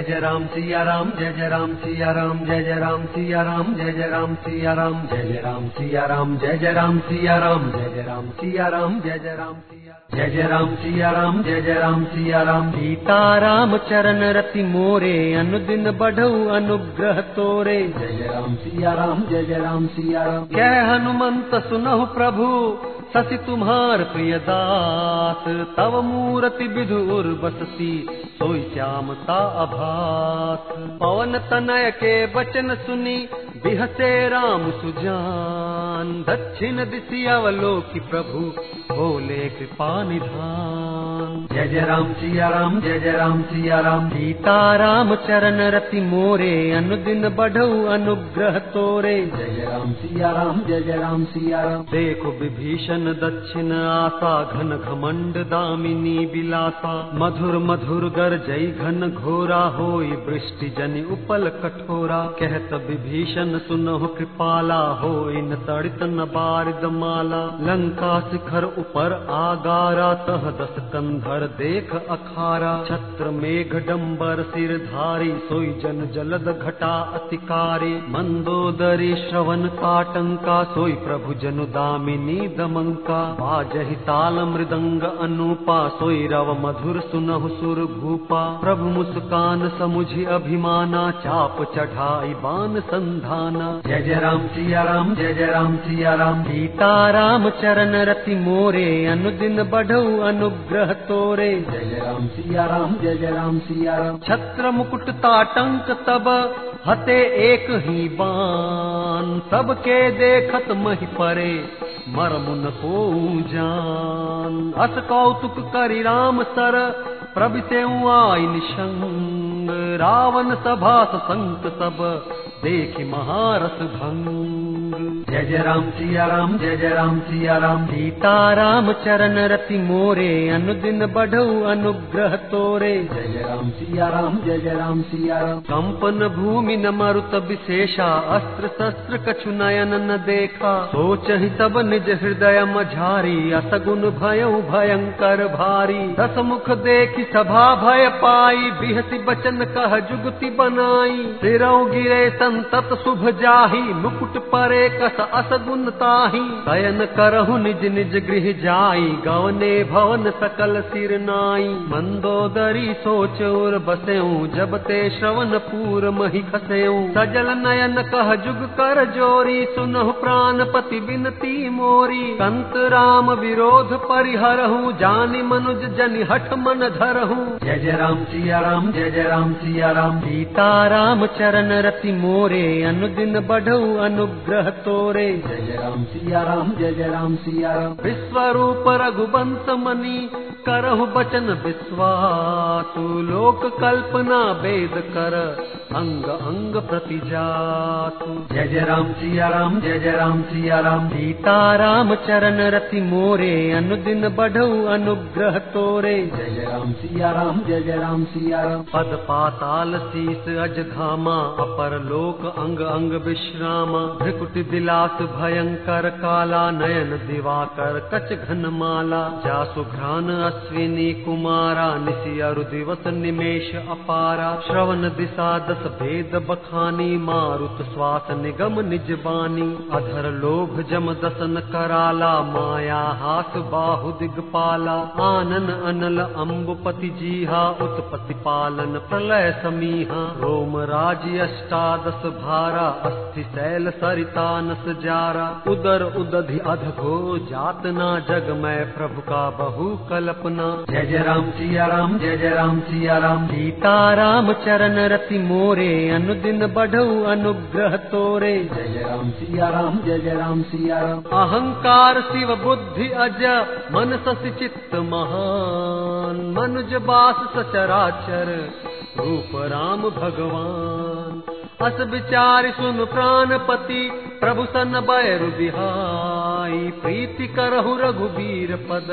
जय जय राम सिया राम जय जय राम सिया राम जय जय राम सिया राम जय जय राम सिया राम जय जय राम सिया राम जय जय राम सिया राम जय जय राम सिया राम जय जय राम जय जय राम सिया राम जय जय राम सिया राम सीता राम चरण रति मोरे अनुदिन बढ़ऊ अनुग्रह तोरे जय जय राम सिया राम जय जय राम सिया राम कह हनुमंत सुनहु प्रभु ससि तुम्हार प्रिय दास तव मूर्ति श्यामता अभास। पवन तनय के वचन सुनी बिहसे राम सुजान दक्षिण दिशि अवलोकि प्रभु भोले कृपा निधान। जय जय राम सिया राम जय जय राम सिया राम। सीता राम चरण रति मोरे अनुदिन बढ़ऊ अनुग्रह तोरे। जय जय राम सिया राम जय जय राम सिया राम। देखो विभीषण दक्षिण आशा घन घमंड दामिनी बिलासा मधुर मधुर गर जय घन घोरा होई वृष्टि जनि उपल कठोरा। कहत विभीषण कृपाला होई न तड़ित न बारिद माला लंका शिखर ऊपर आगारा तह दस कंधर देख अखारा। छत्र मेघ डम्बर सिर धारी सोई जन जलद घटा अतिकारी। मंदोदरी श्रवण काटंका सोई प्रभु जनु दामिनी दमंका बाजहि ताल मृदंग अनुपा सोई रव मधुर सुनहु सुर भूपा। प्रभु मुस्कान समुझि अभिमाना चाप चढ़ाई बान संधाना जय जय राम सिया राम जय जय राम सिया राम सीता राम चरण रति मोरे अनुदिन बढ़ऊ अनुग्रह तोरे जय जय राम सिया राम जय जय राम सिया राम छत्र मुकुट ताटंक तब हते एक ही बान सबके देखत मही परे मरमुन को जान अस कौतुक करि राम सर प्रभिसे आई निशंग रावण सभा संत सब देखि महारस भंग जय जय राम सिया राम जय जय राम सिया राम सीता राम चरण रति मोरे, अनुदिन बढ़ऊ अनुग्रह तोरे। जय जय राम सिया राम जय जय राम सिया राम कंपन भूमि न मरुत विशेषा, अस्त्र शस्त्र कछु नयन न देखा। सोच ही सब निज हृदय मझारी असगुन भयऊ भयंकर भारी। दस मुख देखी सभा भय पाई बिहसी बचन कह जुगति बनाई। सिरौ गिरे संतत शुभ जाही, मुकुट परे कस असगुन ताही शयन करहु निज निज गृह जाई। गवने भवन सकल सिर नाई। मंदोदरी सोच उर बसेऊ। जब ते श्रवण पूर मही खसेऊ। सजल नयन कह जुग कर जोरी। सुनहु प्राणपति बिनती मोरी। कंत राम विरोध परिहरहु। जानि मनुज जनि हठ मन धरहु। जय जय राम सिया राम जय जय राम सिया राम। सीता राम चरण रति मोरे। अनुदिन बढ़ऊ अनुग्रह तोरे जय जय राम सिया राम जय जय राम सिया राम विश्वरूप रघुबंस मनी करहु बचन विश्वासु लोक कल्पना वेद कर अंग अंग प्रति जातु जय जय राम सिया राम जय जय राम सिया राम सीता राम चरण रति मोरे अनुदिन बढ़ऊ अनुग्रह तोरे। जय जय राम सिया राम जय जय राम सिया राम पद पाताल शीस अज धामा अपर लोक अंग अंग विश्रामा। भ्रिकुट दिलास भयंकर काला नयन दिवाकर कच घन माला जासु अश्विनी कुमारा निशि अरु दिवस निमेष अपारा श्रवण दिशा दस भेद बखानी मारुत श्वास निगम निज बानी अधर लोभ जम दसन कराला माया हास बाहु दिगपाला आनन अनल अम्बुपति जीहा उत्पत्ति पालन प्रलय समीहा रोम राज अष्टादश भारा अस्थि शैल सरितानस जारा। उदर उदधि अधघो जातना जग मैं प्रभु का बहु कल्पना। जय जय राम सिया राम जय जय राम सिया राम। सीता राम चरण रति मोरे अनुदिन बढ़ऊ अनुग्रह तोरे। जय जय राम सिया राम जय जय राम सिया राम। अहंकार शिव बुद्धि अज मन ससि चित्त महान। मनुज बास सचराचर रूप राम भगवान अस विचार सुन प्राणपति प्रभु सन बैरु बिहाई प्रीति करहु रघुबीर पद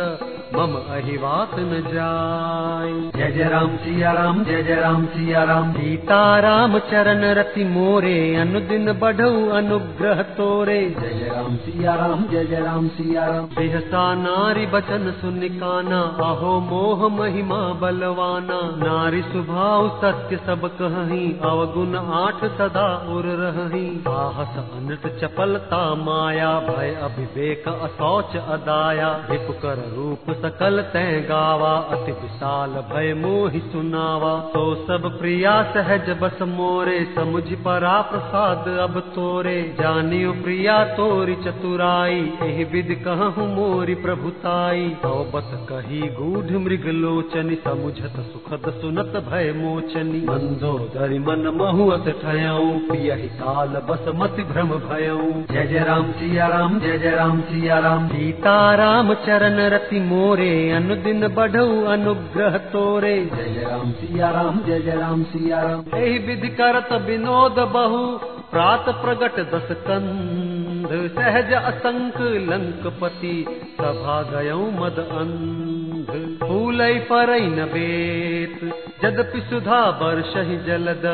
मम अहिवात न जाय जय जय राम सिया राम जय जय राम सिया राम। सीताराम चरण रति मोरे अनुदिन बढ़ऊ अनुग्रह तोरे। जय जय राम सिया राम जय जय राम सिया राम। बिहसा नारी बचन सुनिकाना आहो मोह महिमा बलवाना। नारी स्वभाव सत्य सब कही अवगुण आठ सदा उर रही। साहस अनृत चपलता माया, भय अभिवेक असौच अदाया। विप कर रूप सकल तय गावा, अति विशाल भय मोहि सुनावा। तो सब प्रिया सहज बस मोरे, समुझ परा प्रसाद अब तोरे। जानियो प्रिया तोरी चतुराई, एहि विद कहूँ मोरी प्रभुताई। तो बत कही गूढ़ मृग लोचनी, समुझत सुखद सुनत भय मोचनी। मंदोदरी मन महुअत ठयऊ प्रिय काल बस मति भ्रम भयऊ जय जय राम, सिया राम, जय जय राम, सिया राम। सीता राम चरण रति मोरे, अनुदिन बढ़ऊ अनुग्रह तोरे। जय जय राम, सिया राम, जय जय राम, सिया राम। एहि विधि करत विनोद बहु। प्रात प्रगट दस कंध सहज असंक लंकपति सभा गयऊ मद अंध। फूलई परई न बेत जदपि सुधा वर्षहि जलद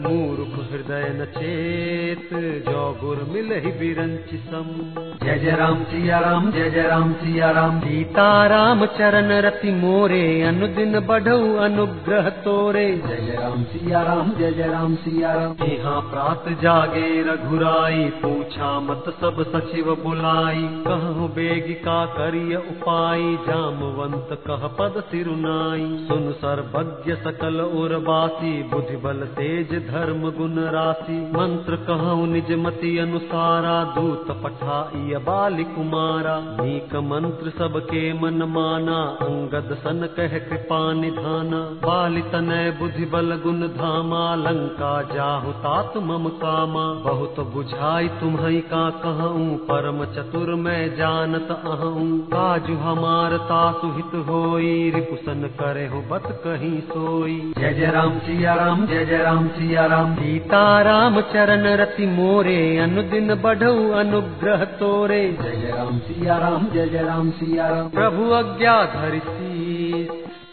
मूर्ख हृदय न चेत। जो गुर मिलहि बिरंचि सम। जय जय राम सिया राम जय जय राम सिया राम। सीताराम चरण रति मोरे अनुदिन बढ़ऊ अनुग्रह तोरे। जय जय राम सिया राम जय जय राम सिया राम। यहाँ प्रात जागे रघुराई, पूछा मत सब सचिव बुलाई। कहु बेगिका करिय उपाय जामवंत कह पद सिरुनाई। सुन सर्वज्ञ सकल उर्वासी बुद्धि बल तेज धर्म गुण राशि मंत्र कहु निज मति अनुसारा, दूत पठाइय बालि कुमारा। नीक मंत्र सबके मन माना, अंगद सन कह कृपा निधाना। बालि तनय बुद्धि बल गुण धामा, लंका जाहु तात मम कामा। बहुत बुझाई तुम्हई का कहूँ परम चतुर मैं जानत अहूँ। काजु हमार तासु हित होई रिपुसन करे हो बत कहीं सोई। जय जय राम सिया राम जय जय राम सिया राम। सीताराम चरण रति मोरे अनुदिन बढ़ऊ अनुग्रह तोरे। जय जय राम सिया राम जय जय राम सिया राम। प्रभु आज्ञा धरिसी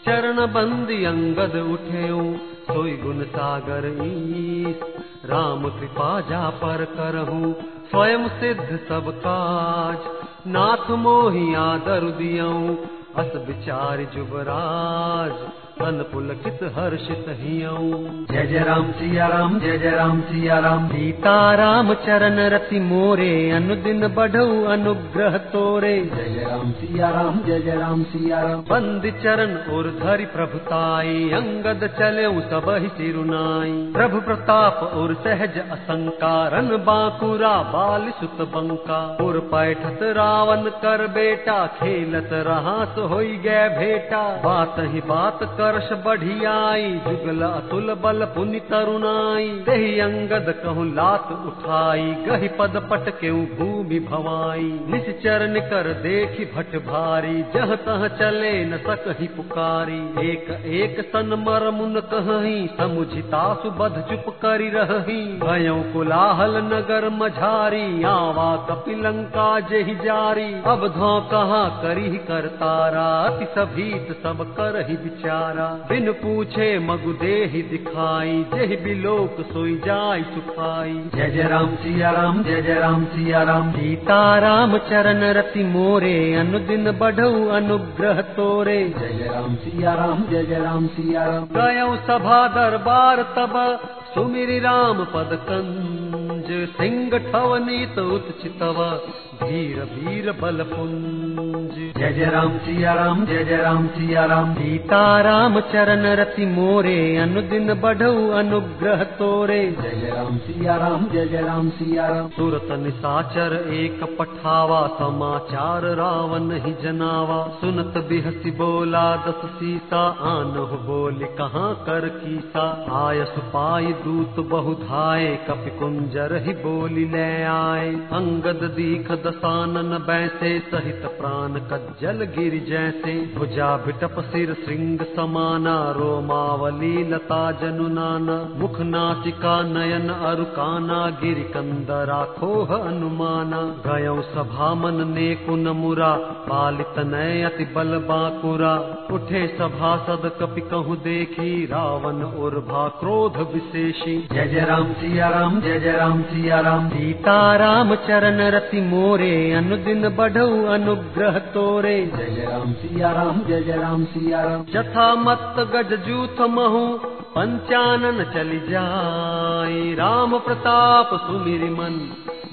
चरण बंदी अंगद उठेऊ। सोई गुण सागर ईस राम कृपा जा पर करहूँ स्वयं सिद्ध सब काज। नाथ मोहि आदर दियऊँ अस विचार जुबराज तन पुलकित हर्षित हियऊँ। जय जय राम सिया राम जय जय राम सिया राम सीताराम चरण रति मोरे अनुदिन बढ़ऊ अनुग्रह तोरे। जय जय राम सिया राम जय जय राम सिया राम बंद चरण और धरि प्रभुताई अंगद चले सब ही सिरुनाई। प्रभु प्रताप और सहज असंकारन बांकुरा बाल सुत बंका। और पैठत रावण कर बेटा खेलत रहास होई गए भेटा। बात ही बात करश बढ़ियाई, जुगल अतुल बल पुनि तरुणाई। दही अंगद कहूँ लात उठाई, गही पद पट के भूमि भवाई। निश्चर कर देखी भट भारी, जह तह चले न सकही पुकारी। एक एक सन मर मुन कहीं, समुझिता सुबध चुप करी रही। भयों कोलाहल नगर मझारी, आवा कपिलंका जही जारी। अब धो कहा करी कर तारा अति सभीत सब कर ही विचारा बिन पूछे मगु देहि दिखाई जेहि बिलोक सोई जाय सुखाई जय जय राम सिया राम जय जय राम सिया राम सीताराम चरण रति मोरे अनुदिन बढ़ऊ अनुग्रह तोरे। जय जय राम सिया राम जय जय राम सिया राम गयऊ सभा दरबार तब सुमिरि राम पद कंज सिंह ठवनीत उत्चितव धीर वीर बल पुंज। जय जय राम सिया राम जय जय राम सिया राम। सीताराम चरण रति मोरे अनुदिन बढ़ऊ अनुग्रह तोरे। जय जय राम सिया राम जय जय राम सिया राम। सुरत निसाचर एक पठावा समाचार रावण ही जनावा। सुनत बिहसी बोला दस सीता आन हो बोली कहाँ कर कीसा। आय सुपाई दूत बहुधाए कपि कुंजर ही बोली ले आए अंगद दीख दसानन बैसे सहित प्राण कज्जल गिर जैसे। भुजा बिटप सिर श्रृंग समाना रोमावली लता जनु नाना। मुख नासिका नयन अरु काना गिर कंदरा खोह अनुमाना। गयो सभा मन ने कुन मुरा पालित नय अति बल बाकुरा उठे सभासद कपि कहूँ देखी रावण उर्भा क्रोध विशेषी। जय जय राम सिया राम जय जय राम सिया राम सीता राम चरण रति मोरे अनुदिन बढ़ऊ अनुग्रह तोरे। जय जय राम सिया राम जय जय राम सिया राम जथा मत गज जूथ महु पंचानन चली जाई। राम प्रताप सुमिर मन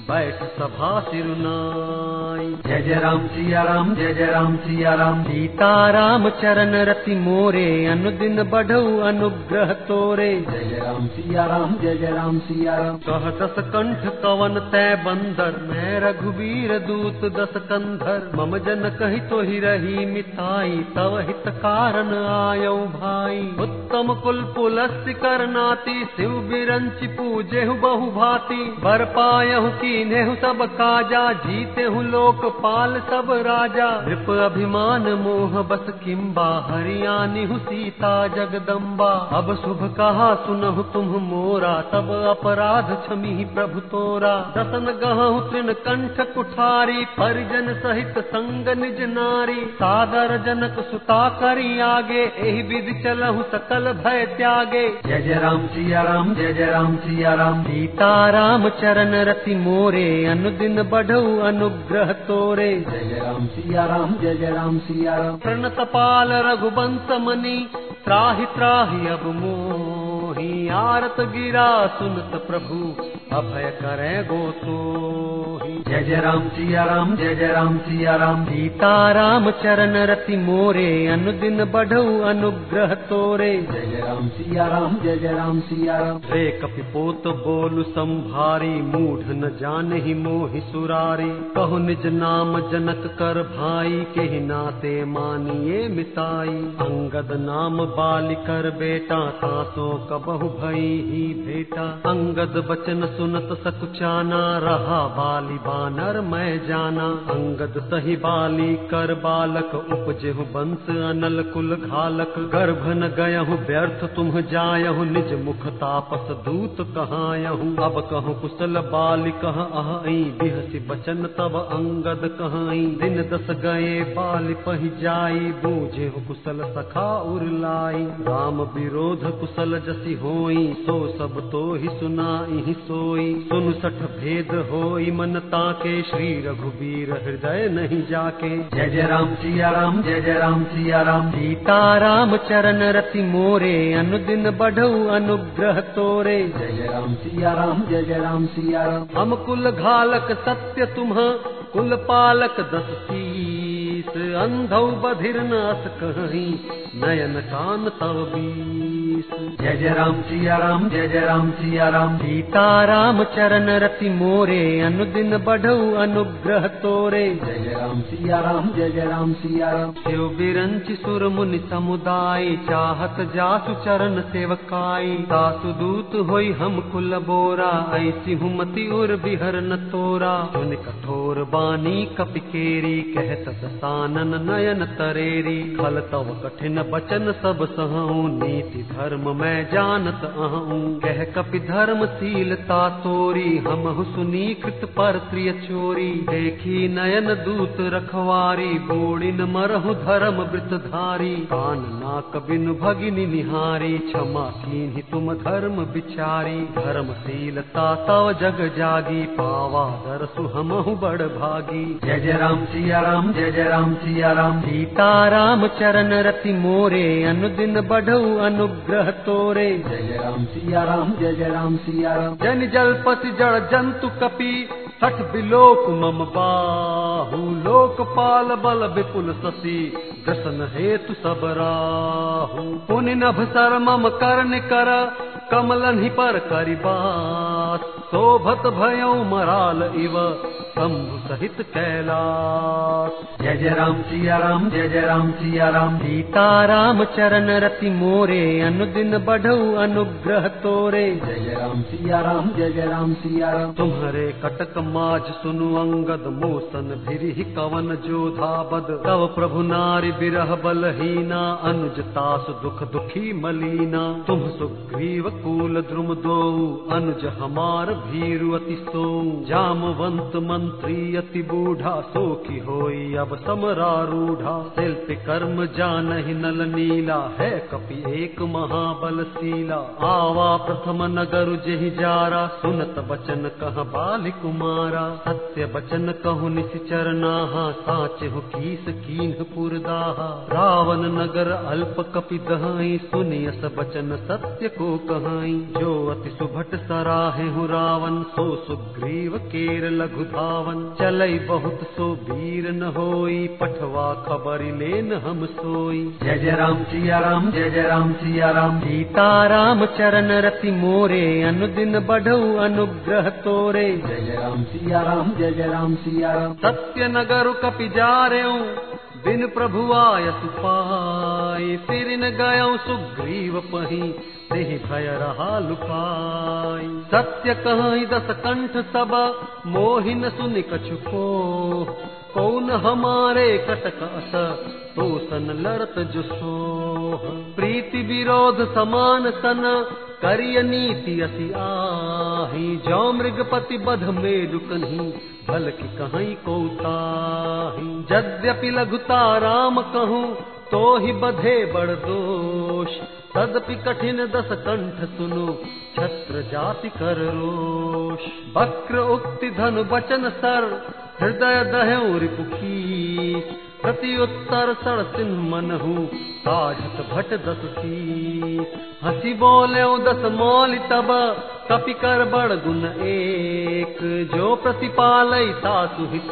बैठ सभा सिरुनाई। जय जय राम सिया राम जय जय राम सिया राम सीता राम चरण रति मोरे अनुदिन बढ़ऊ अनुग्रह तोरे। जय जय राम सिया राम जय जय राम सिया राम कह दस कंठ कवन तय बंदर मैं रघुवीर दूत दस कंधर। मम जन कही तो ही रही मिताई तव हित कारण आयौ भाई। उत्तम कुल पुलस्य करनाती शिव बिरंचि पूजे बहु भांति बर पायहु कीन्हु सब काजा जीते हूँ लोकपाल सब राजा। नृप अभिमान मोह बस किम्बा हरियाणी हूँ सीता जगदम्बा अब शुभ कहा सुनहु तुम मोरा तब अपराध क्षमी प्रभु तोरा। दसन गहु तृण कंठ कुठारी परिजन सहित संग निज नारी। सादर जनक सुता करी आगे एहि विधि चलहु सकल भय त्यागे। जय जय राम सिया राम जय जय राम सिया राम। सीता राम चरण रति मोरे अनुदिन बढ़ऊ अनुग्रह तोरे। जय राम सिया राम जय जय राम सिया राम। प्रणत पाल रघुबंस मनी त्राहि त्राहि अब मोहि आरत गिरा सुनत प्रभु अभय करे गो सोहि जय जय राम सिया राम जय जय राम सिया राम सीता राम चरण रति मोरे अनुदिन बढ़ऊ अनुग्रह तोरे। जय जय राम सिया राम जय जय राम सिया राम रे कपिपोत बोलु संभारी मूढ़ न जान ही मोहि सुरारी। कहु निज नाम जनक कर भाई के ही नाते मानिए मिताई। अंगद नाम बाल कर बेटा तासो कबहु भई ही भेटा। अंगद बचन सुनत सकुचाना, रहा बाली बानर मैं जाना। अंगद सही बाली कर बालक, उपजेहु बंस अनल कुल घालक। गर्भ न गयहु, व्यर्थ तुम जायहु, निज मुख तापस दूत कहायहु। अब कहु कुशल बाल कह, अहि बिहसी बचन तब अंगद कहाई। दिन दस गए, बाल पही जाई बूझे कुशल सखा उर लाई। राम विरोध कुशल जसी होई सो सब तो ही सुनाई सोई। सुन सठ भेद होई मन ताके श्री रघुबीर हृदय नहीं जाके। जय जय राम सिया राम जय जय राम सिया राम सीता राम चरण रति मोरे अनुदिन बढ़ऊ अनुग्रह तोरे। जय जय राम सिया राम जय जय राम सिया राम हम कुल घालक सत्य तुम्ह कुल पालक दस शीस अंधौ बधिर नास कहीं नयन कान तव बीस। जय जय राम सिया राम जय जय राम सिया राम सीता राम चरण रति मोरे, अनुदिन बढ़ऊ अनुग्रह तोरे। जय जय राम सिया राम जय जय राम सिया राम शिव बिरंचि सुर मुनि समुदाय, चाहत जासु चरण सेवकाई सासु दूत होई हम कुल बोरा, ऐसी हुमति उर बिहर न तोरा। सुन कठोर बानी कपिकेरी कहत दसानन नयन तरेरी। खल तव कठिन बचन सब सहऊं, नीति धर्म मैं जानत आहूं कह कपि धर्मशीलता तोरी। हम सुनी कृत पर प्रिय चोरी। देखी नयन दूत रखवारी। बोड़िन मरहु धर्म वृतधारी कान नाक बिन भगिनी निहारी। क्षमा कीन्ही तुम धर्म बिचारी धर्मशीलता तव जग जागी। पावा दरसु हमहु बड़ भागी। जय जय राम सिया राम जय जय राम सिया राम सीता राम चरण रति मोरे। अनुदिन बढ़ऊ अनुग्रह। जय राम सिया राम जय जय राम सिया राम। जन जल पति जड़ जंतु कपि सठ बिलोक मम बाहु। लोकपाल बल विपुल सती दर्शन हेतु सब राहु। पुनि नभ सर मम करन कर कमलन ही पर करिबास शोभत भयो मराल इव शंभु सहित कैलाश जय जय राम सिया राम जय जय राम सिया राम। सीता राम चरण रति मोरे अनुदिन बढ़ऊ अनुग्रह तोरे। जय जय राम सिया राम जय जय राम सिया राम। तुम्हारे कटक माज सुनु अंगद मोसन भिरी कवन जोधा बद तव प्रभु नारि बिरह बलहीना अनुज तासु दुख दुखी मलीना। तुम सुग्रीव कूल द्रुम दो, अनुज हमार भीरु अति सो। जामवंत मंत्री अति बूढ़ा सो की होई अब समरारूढ़ा शिल्प कर्म जान नल नीला, है कपि एक महाबल शीला आवा प्रथम नगर जहि जारा, सुनत बचन कह बाल कुमारा। सत्य बचन कहु निश्चर नाहा साच हो कीस कीन पुरदाहा। रावण नगर अल्प कपि दहाई, सुनियस बचन सत्य को जो अति सुभट सराहे हु रावण सो सुग्रीव केर लघु धावन। चलई बहुत सो वीर न होई पठवा खबर लेन हम सोई। जय जय राम सिया राम जय जय राम सिया राम। सीता राम चरण रति मोरे अनुदिन बढ़ऊ अनुग्रह तोरे। जय जय राम सिया राम जय जय राम सिया राम। सत्य नगर कपि जार्यो बिन प्रभु आय सुपाय फिर न गयो सुग्रीव पही तेहि भय रहा लुकाई सत्य कहाई दस कंठ सब मोहिन सुनि कछु को कौन हमारे कटक अस? तो सन लड़त जो सोह प्रीति विरोध समान सन करिय नीति असी आही। जो मृगपति बध में रुकनही भल की कहीं को ताही यद्यपि लघुता राम कहूँ तो ही बधे बड़ दोष। तदपि कठिन दस कंठ सुनो छत्र जाति कर रोष। वक्र उक्ति धन बचन सर हृदय दह्यु रिपुखी प्रति उत्तर सड़ सिंह मन हूँ साझत भट दस सी हसी बोले दस मौल तब कपि कर बड़ गुण एक जो प्रतिपालय तासु हित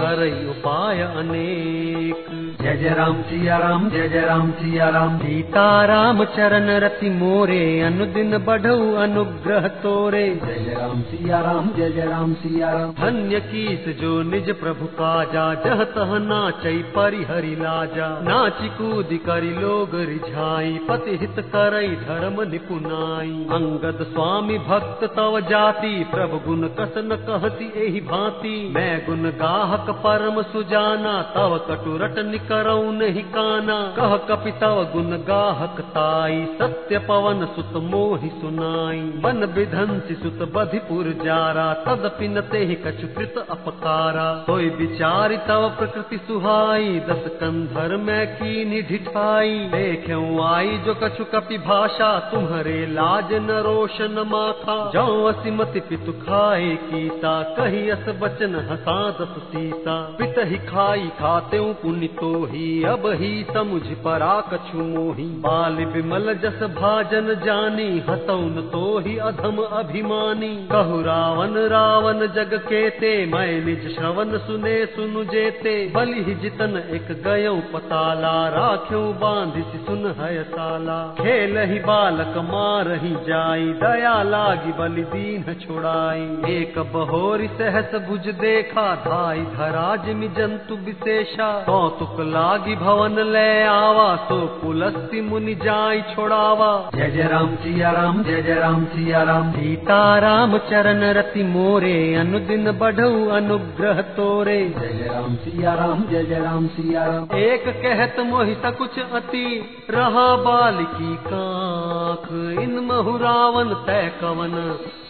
करई उपाय अनेक। जय जय राम सिया राम जय जय राम सिया राम। सीता राम चरण रति मोरे अनुदिन बढ़ऊ अनुग्रह तोरे। जय जय राम सिया राम जय जय राम सिया राम। धन्य कीस जो निज प्रभु काजा जह तह नाचई परिहरि लाजा। नाची कूद करी लोग रिझाई पति हित करई धर्म निपुनाई। अंगद स्वामी भक्त तव जाति, प्रभु गुण कस न कहती एहि भांति। मैं गुण गाहक परम सुजाना, तव कटुरट निकरऊ नहीं काना। कह कपि तव गुण गाहक ताई, सत्य पवन सुत मोहि सुनाई। बन विधंसी सुत बधिपुर जारा तदपि न तेहि कछु कृत अपकारा। सोई विचारी तव प्रकृति सुहाई, दस कंधर मैं की निढिठाई देख्यऊ आई जो कछु कपि भाषा, तुम्हारे लाज न रोशन माथा जो असिमति पितु खाए कीसा कही अस बचन हसा दस सीता। पित ही खाई खाते पुण्य तो ही अब ही समुझ परा कछु मोही। बाल विमल जस भाजन जानी हतौन तो ही अधम अभिमानी। कहु रावण रावण जग केते, मैं निज श्रवण सुने सुनु जेते। बलि ही जितन एक गयो पताला राख्यो बांधि सुन हय साला। खेल ही बालक मार ही जाई दया लागी बलि दीन छोड़ाई। एक बहोरी सहस भुज देखा धाई धराज मि जंतु विशेषा। कौतुक लागी भवन ले आवा सो पुलस्ति मुनि जाई छोड़ावा। जय जय राम सिया राम जय जय राम सिया राम। सीता राम चरण रति मोरे अनुदिन बढ़ऊ अनुग्रह तोरे। जय जय राम सिया राम जय जय राम सिया राम। एक कहत मोहि कुछ अति रहा बाल की काख। इन महु रावण तय कवन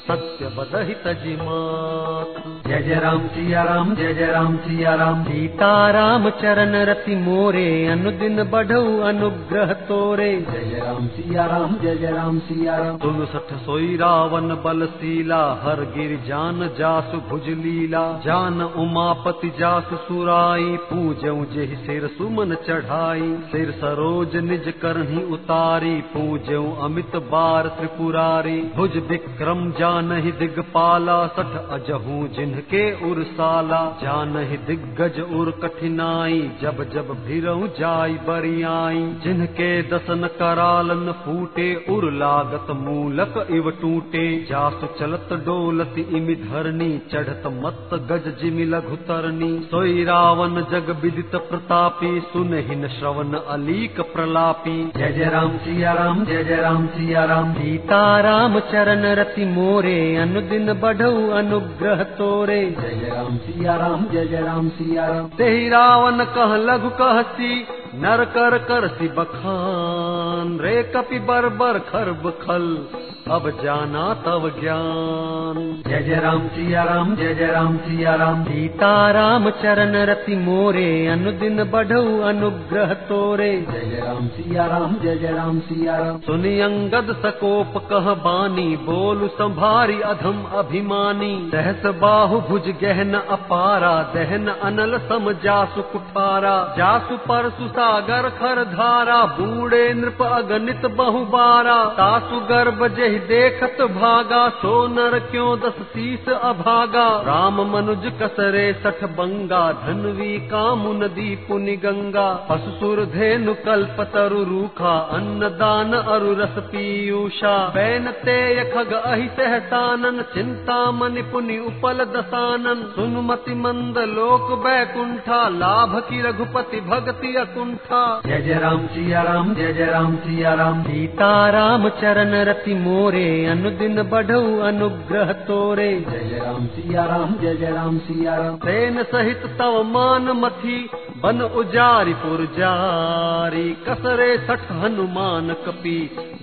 सत्य बदहि तजिमात जय जय राम सिया राम जय जय राम सिया राम सीता राम चरण रति मोरे अनुदिन बढ़ऊ अनुग्रह तोरे। जय जय राम सिया राम जय जय राम सिया राम तुम सठ सोई रावण बलशीला हर गिर जान जासु भुज लीला जान उमापति जासु सुराई पूजऊ जेहि सिर सुमन चढ़ाई। सिर सरोज निज करही उतारी पूजऊ अमित बार त्रिपुरारी। भुज विक्रम जान नहीं दिगपाला सठ अजहू जिनके उर्साला जानहि दिग्गज उर कठिनाई, जब जब भिरऊ जाई बरियाई। जिनके दसन करालन फूटे, उर लागत मूलक इव टूटे। जासु चलत डोलत इमि धरनी चढ़त मत गज जिमि लघु तरनी सोई रावण जग विदित प्रतापी सुनहिन श्रवण अलीक प्रलापी। जय जय राम सिया राम, जय जय राम सिया राम। सीता राम चरण रति मोरे। अनुदिन बढ़ऊ अनुग्रह तोरे। जय राम सिया राम जय जय राम सिया राम तेहि रावण कह लघु कहसी नर कर कर सी बखान। रे कपि बर बर खरब खल अब जाना तव ज्ञान। जय जय राम सिया राम जय जय राम सिया राम सीता राम चरण रति मोरे अनुदिन बढ़ऊ अनुग्रह तोरे। जय जय राम सिया राम जय जय राम सिया राम सुनि अंगद सकोप कह बानी बोलु संभारी अधम अभिमानी। सहस बाहु भुज गहन अपारा। दहन अनल सम जासु कुठारा। जासु परसु सागर खर धारा। बूढ़े नृप अगणित बहुबारा तासु गर्भ जहि देखत भागा। सो नर क्यों दस शीस अभागा। राम मनुज कसरे सठ बंगा। धनवी कामु नदी पुनि गंगा। पशु सुर धेनु कल्प तरु रूखा। अन्न दान अरु रस पीयूषा। बैन तेय खग अहि सहसानन चिंता मनि पुनि उपल दसानन सुनुमति मंद लोक बैकुंठा लाभ की रघुपति भगति अकुंठा। जय जय राम सिया राम जय जय राम सिया राम। सीता राम चरण रति मोरे अनुदिन बढ़ऊ अनुग्रह तोरे। जय जय राम सिया राम जय जय राम सिया राम। सेन सहित तव मान मथी बन उजारि पुरजारी कसरे सठ हनुमान कपि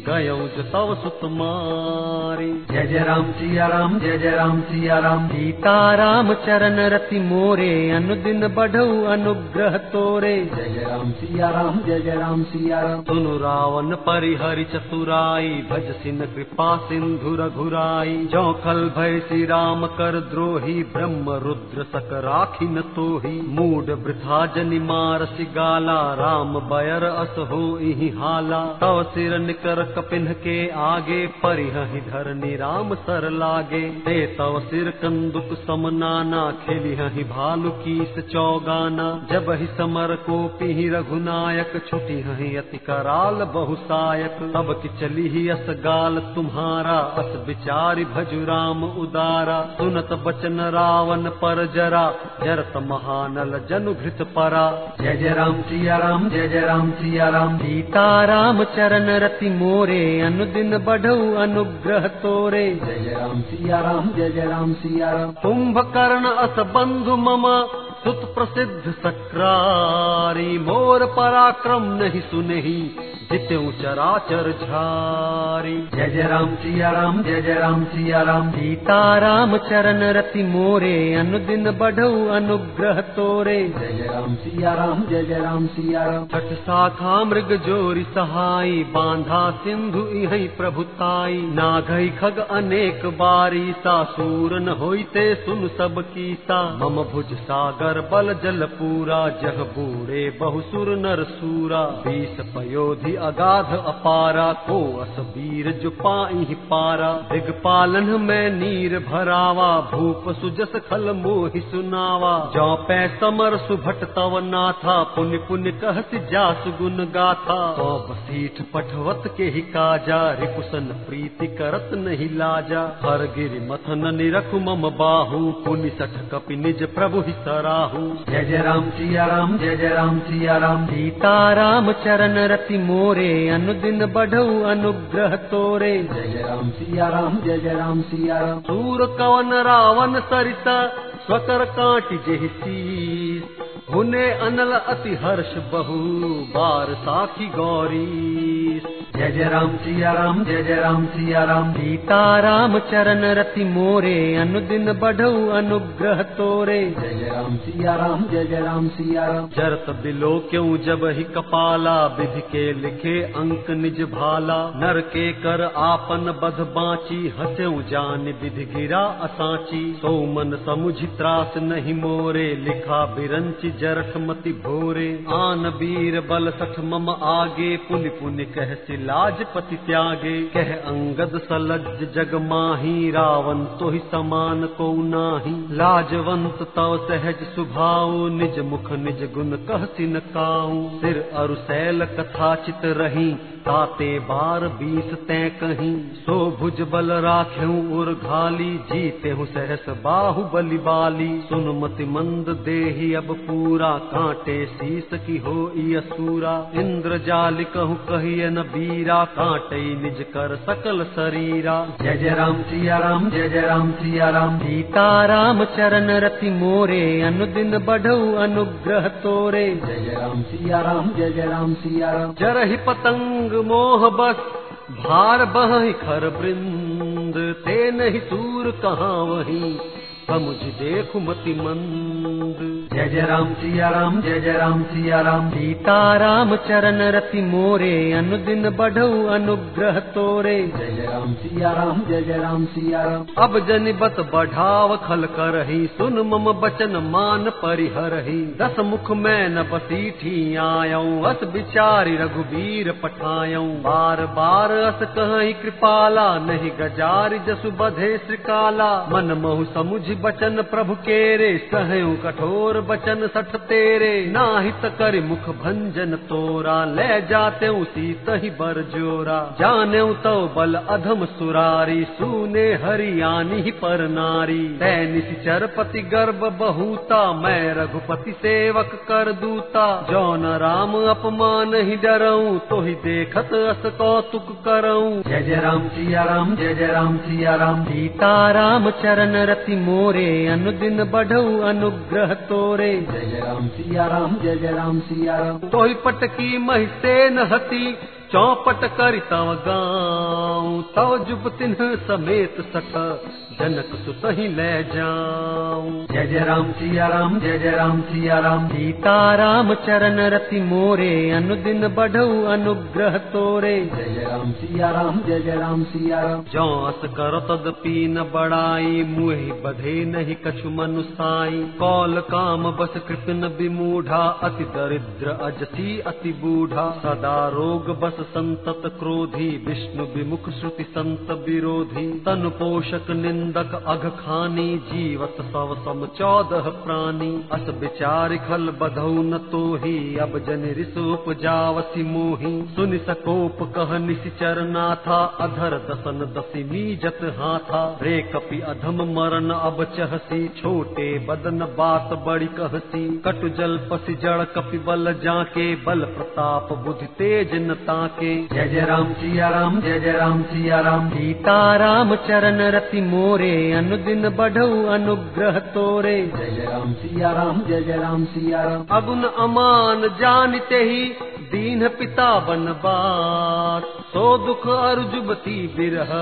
गयऊ जो तव सुत मारी। जय जय राम सिया राम जय जय राम सिया राम सीता राम चरण रति मोरे अनुदिन बढ़ऊ अनुग्रह तोरे। जय जय राम सिया राम जय जय राम सिया राम सुनु रावण परिहरि चतुराई भज सिन कृपा सिंधु रघुराई। जो खल भय श्री राम कर द्रोही ब्रह्म रुद्र सक राखी न तोही। मूड वृथा जनि मारसि गाला राम बयर अस हो इहि हाला। तव सिर निकर कपिन के आगे परिहि धरनी राम सर लागे। ते तव सिर कंदुक समनाना खेली हहि भालु कीस चौगाना। जब ही समर को पिहि रघुनायक। छुटी हहि अति कराल बहुसायक। तब कि चली ही अस गाल तुम्हारा। अस विचारि भजु राम उदारा। सुनत बचन रावण पर जरा। जरत महानल जनु घृत परा। जय जय राम सिया राम जय जय राम सिया राम। सीता राम चरण रति मोरे। अनुदिन बढ़ऊ अनुग्रह तोरे जय राम सिया राम जय जय राम सिया राम। कुंभकर्ण अस बंधु मम सुत प्रसिद्ध सक्रारी मोर पराक्रम नहीं सुनहि जित्यु चराचर झारी। जय जय राम सिया राम जय जय राम सिया राम। सीता राम चरण रति मोरे अनुदिन बढ़ऊ अनुग्रह तोरे। जय जय राम सिया राम जय जय राम सिया राम। छठ शाखा मृग जोरी सहाई बांधा सिंधु इहै प्रभुताई नाघई खग अनेक बारी सा सूरन सुन सब कीसा। मम भुज सागर बल जल पूरा, जह बूढ़े बहुसुर नर सूरा। बीस पयोधि अगाध अपारा, को अस वीर जो पाई पारा। दिगपालन में नीर भरावा भूप सुजस खल मोहि सुनावा। जौ पै समर सुभट तव नाथा पुण्य पुण्य कहत जासु गुण गाथा। तो बसीठ पठवत के ही काजा, रिपुसन प्रीति करत नहीं लाजा। हर गिरि मथन निरखु मम बाहू, पुनि सठ कपि निज प्रभु ही जय जय राम सिया राम जय जय राम सिया राम। सीता राम चरण रति मोरे अनुदिन बढ़ऊ अनुग्रह तोरे। जय जय राम सिया राम जय जय राम सिया राम। सूर कवन रावण सरिता स्वकर काटि जेहि शीस हुने अनल अति हर्ष बहु बार साखी गौरी। जय जय राम सिया राम जय जय राम सिया राम। सीता राम चरण रति मोरे अनुदिन बढ़ऊ अनुग्रह तोरे। जय जय राम सिया राम जय जय राम सिया राम। जरत बिलो क्यों जब ही कपाला विधि के लिखे अंक निज भाला। नर के कर आपन बध बाची हस्यु जान विधि गिरा असाची। सो मन समुझि त्रास नहीं मोरे लिखा बिरंच जरठ मति भोरे आन वीर बल मम आगे पुनि पुनि कह सिल लाजपति त्यागे। कह अंगद सलज जग माही रावण तो ही समान को नाही। लाजवंत तव सहज सुभाऊ निज मुख निज गुण कह सिन काऊ। सिर अरु सैल कथा चित रही ताते बार बीस तै कहीं सो भुज बल राख्यू उर घाली जीते हूँ सहस बाहु बलि बाली। सुन मति मंद देही अब पूरा कांटे शीस की हो असूरा इंद्र जाल कहूँ कहिए न बीरा कांटे निज कर सकल शरीरा। जय जय राम सिया राम जय जय राम सिया राम। सीता राम चरण रति मोरे अनुदिन बढ़ऊ अनुग्रह तोरे। जय जय राम सिया राम जय जय राम सिया राम। जरहि पतंग मोह बस भार बह खर बृंद ते नहीं सूर कहाँ वही, समुझ देखु मति मंद जय जय राम सिया राम जय जय राम सिया राम सीता राम चरण रति मोरे अनुदिन बढ़ऊ अनुग्रह तोरे। जय जय राम सिया राम जय जय राम सिया राम अब जन बत बढ़ाव खल करही सुन मम बचन मान परिहरही। दस मुख में न बसीठी आयऊ अस बिचारी रघुबीर पठायऊ। बार बार अस कहीं कृपाला नहीं गजारि जसु बधे श्रिकाला। मन महु समुझ बचन प्रभु केरे सहयु कठोर बचन सठ तेरे। नाहित कर मुख भंजन तोरा। ले जाते उसी तही बर जोरा। जाने तो बल अधम सुरारी। सुने हरियाणी ही पर नारी। तैनिस चरपति गर्भ बहुता। मैं रघुपति सेवक कर दूता। जौन राम अपमान ही डरऊं तो ही देखत अस कौतुक करऊं। जय जय राम सिया राम जय जय राम सिया राम। सीता राम चरण रति मोरे। अनुदिन बढ़ऊ अनुग्रह तोरे जय जय राम सिया राम जय जय राम सिया राम। तो पटकी महिसेन हती चौपट करि तव गाँव तव जुब तिन्ह समेत सठ जनक सुत ही ले जाऊँ। जय जय राम सिया राम जय जय राम सिया राम। सीता राम चरण रति मोरे अनुदिन बढ़ऊ अनुग्रह तोरे। जय जय राम सिया राम जय जय राम सिया राम। जौस कर तदपि न बड़ाई मुहि बधे नहीं कछु मनुसाई। कौल काम बस कृपन विमूढ़ा अति दरिद्र अजसी अति बूढ़ा। सदा रोग बस संतत क्रोधी, विष्णु विमुख श्रुति संत विरोधी। तन पोषक निंदक अघ खानी, जीवत सव सम चौदह प्राणी। अस विचार खल बधौ न तो ही अब जन ऋष उपजावसी मोही। सुनि सकोप कह निशिचर नाथा, अधर दसन दसिमी जत हाथा। रे कपि अधम मरण अब चहसी, छोटे बदन बात बड़ी कहसी। कट जल पसी जड़ कपि बल जाके, बल प्रताप बुद्धि तेज न ताके। जय जय राम सिया राम, जय जय राम सिया राम। सीता राम चरण रति मोरे, अनुदिन बढ़ऊ अनुग्रह तोरे। जय जय राम सिया राम, जय जय राम सिया राम। अगुन अमान जानते ही दीन पिता बनबास सो दुख अर्जुबती बिरह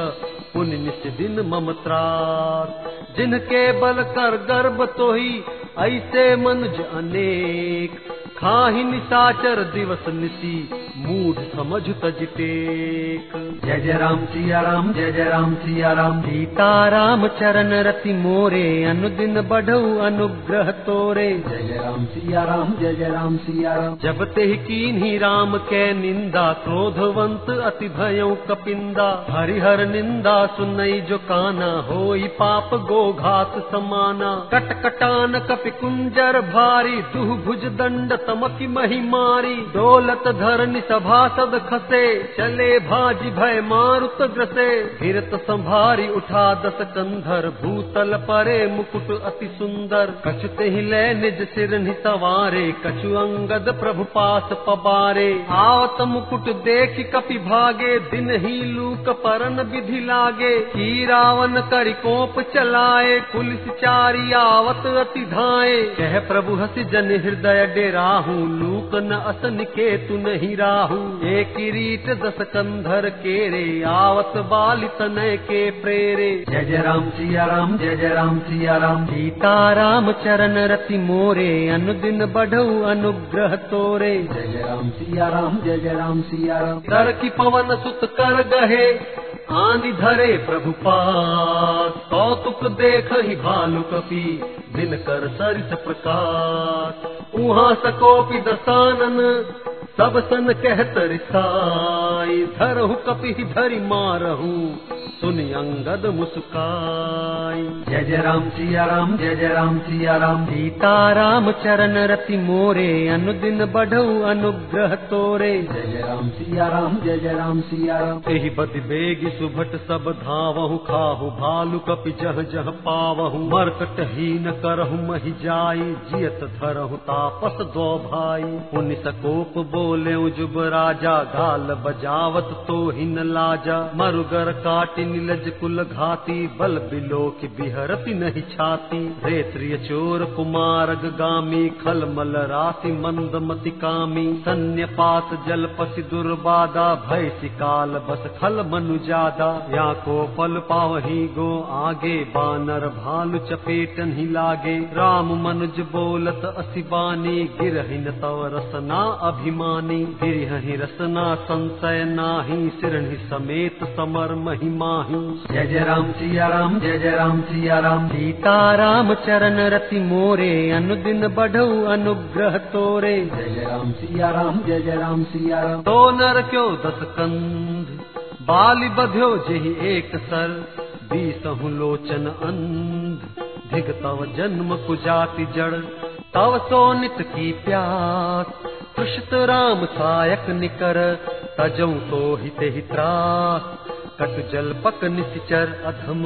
पुण्य निस दिन मम त्रास। जिनके बल कर गर्भ तो ही ऐसे मनुज अनेक। खाहि निसाचर दिवस निसी मूढ़ समझ तज टेक। जय जय राम सिया राम जय जय राम सिया राम। सीता राम चरण रति मोरे अनुदिन बढ़ऊ अनुग्रह तोरे। जय जय राम सिया राम जय जय राम सिया राम। जब ते कीन्ही राम के निंदा क्रोधवंत अति भयउ कपिंदा। हरिहर निंदा सुनई जो काना होई पाप गो घात समाना। कट कटान कपि कुंजर भारी, दुह भुज दंड तमकी मही मारी। दौलत धरनि सभासद खसे, चले भाजी भय मारुत ग्रसे। गिरत संभारी उठा दस कंधर भूतल परे मुकुट अति सुंदर। कछु ते ही ले निज सिर सवारे कछु अंगद प्रभु पास पबारे। आवत मुकुट देख कपि भागे, दिन ही लूक परन विधि लागे। की रावण करि कोप चलाए पुलिस चारी आवत अति धाए। कह प्रभु हसी जन हृदय डेराहू लूक न असन के तु नहीं राहू। एक किरीट दस कंधर केरे आवत बाल तनय के प्रेरे। जय जय राम सिया राम जय जय राम सिया राम। सीता राम चरण रति मोरे अनुदिन बढ़ऊ अनुग्रह तोरे। जय जय राम सिया राम जय जय राम सिया राम। कर की पवन सुत कर गहे आंधी धरे प्रभु पास। कौतुक देख ही भालु कपि दिन कर सरित प्रकाश। उहा सकोपि दसानन सब सन कहत रिसाई धरहु कपि धरि मारहु सुनि अंगद मुस्काई। जय जय राम सिया राम जय जय राम सिया राम। सीता राम चरण रति मोरे अनुदिन बढ़ऊ अनुग्रह तोरे। जय जय राम सिया राम जय जय राम सिया राम। एहि बद बेग सुभट सब धावहु खाहु भालु कपि जह जह पावहु। मरकट हीन करहु महि जाई जियत धरहु तापस दो भाई। पुनि सकोप बोले जुब राजा गाल बजावत तो हिन लाजा। मरुगर काटि, निलज कुल घाती बल बिलो की बिहरति नहीं छाती। रेत्रिय चोर कुमारग गामी खल मल राति मंद मति कामी। सन्य पात जल पसि दुर्बादा, भय सिकाल बस खल मनु जादा। या को फल पावही गो आगे, बानर भालु चपेटन ही लागे। राम मनुज बोलत असि बानी, गिरहिन तव रसना अभिमानी गिरहि रसना संशय नाही सिरहि समेत समर महिमाही जय जय राम सिया राम जय जय राम सिया राम सीता राम चरण रति मोरे अनुदिन बढ़ऊ अनुग्रह तोरे। जय जय राम सिया राम जय जय राम सिया राम तो नर क्यों दस कंध? बाली बध्यो जेहि एक सर। बीसहु लोचन अंध धिग तव जन्म कुजाति जड़। तव सो नित की प्यास तुषित राम सायक निकर तजऊ तो हिते ही त्रास कट जल पक निश्चर अधम।